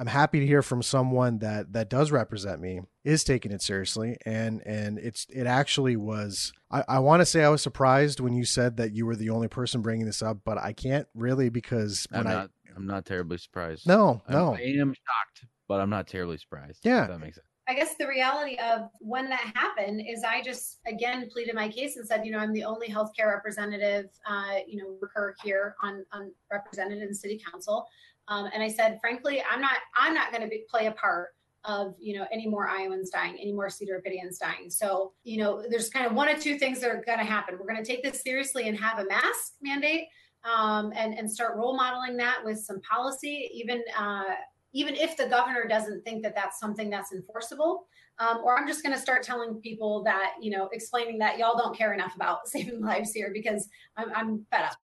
I'm happy to hear from someone that that does represent me is taking it seriously and and it's it actually was I, I want to say I was surprised when you said that you were the only person bringing this up, but I can't really because I'm when I not. I'm not terribly surprised. no I'm- no I am shocked, but I'm not terribly surprised. Yeah. if that makes sense. I guess the reality of when that happened is I just again pleaded my case and said, you know, I'm the only healthcare representative, uh, you know, here on, on represented in city council. Um, and I said, frankly, I'm not, I'm not going to play a part of, you know, any more Iowans dying, any more Cedar Rapidians dying. So, you know, there's kind of one of two things that are going to happen. We're going to take this seriously and have a mask mandate um, and, and start role modeling that with some policy, even, uh, even if the governor doesn't think that that's something that's enforceable um, or i'm just going to start telling people that you know explaining that y'all don't care enough about saving lives here because i'm, I'm fed up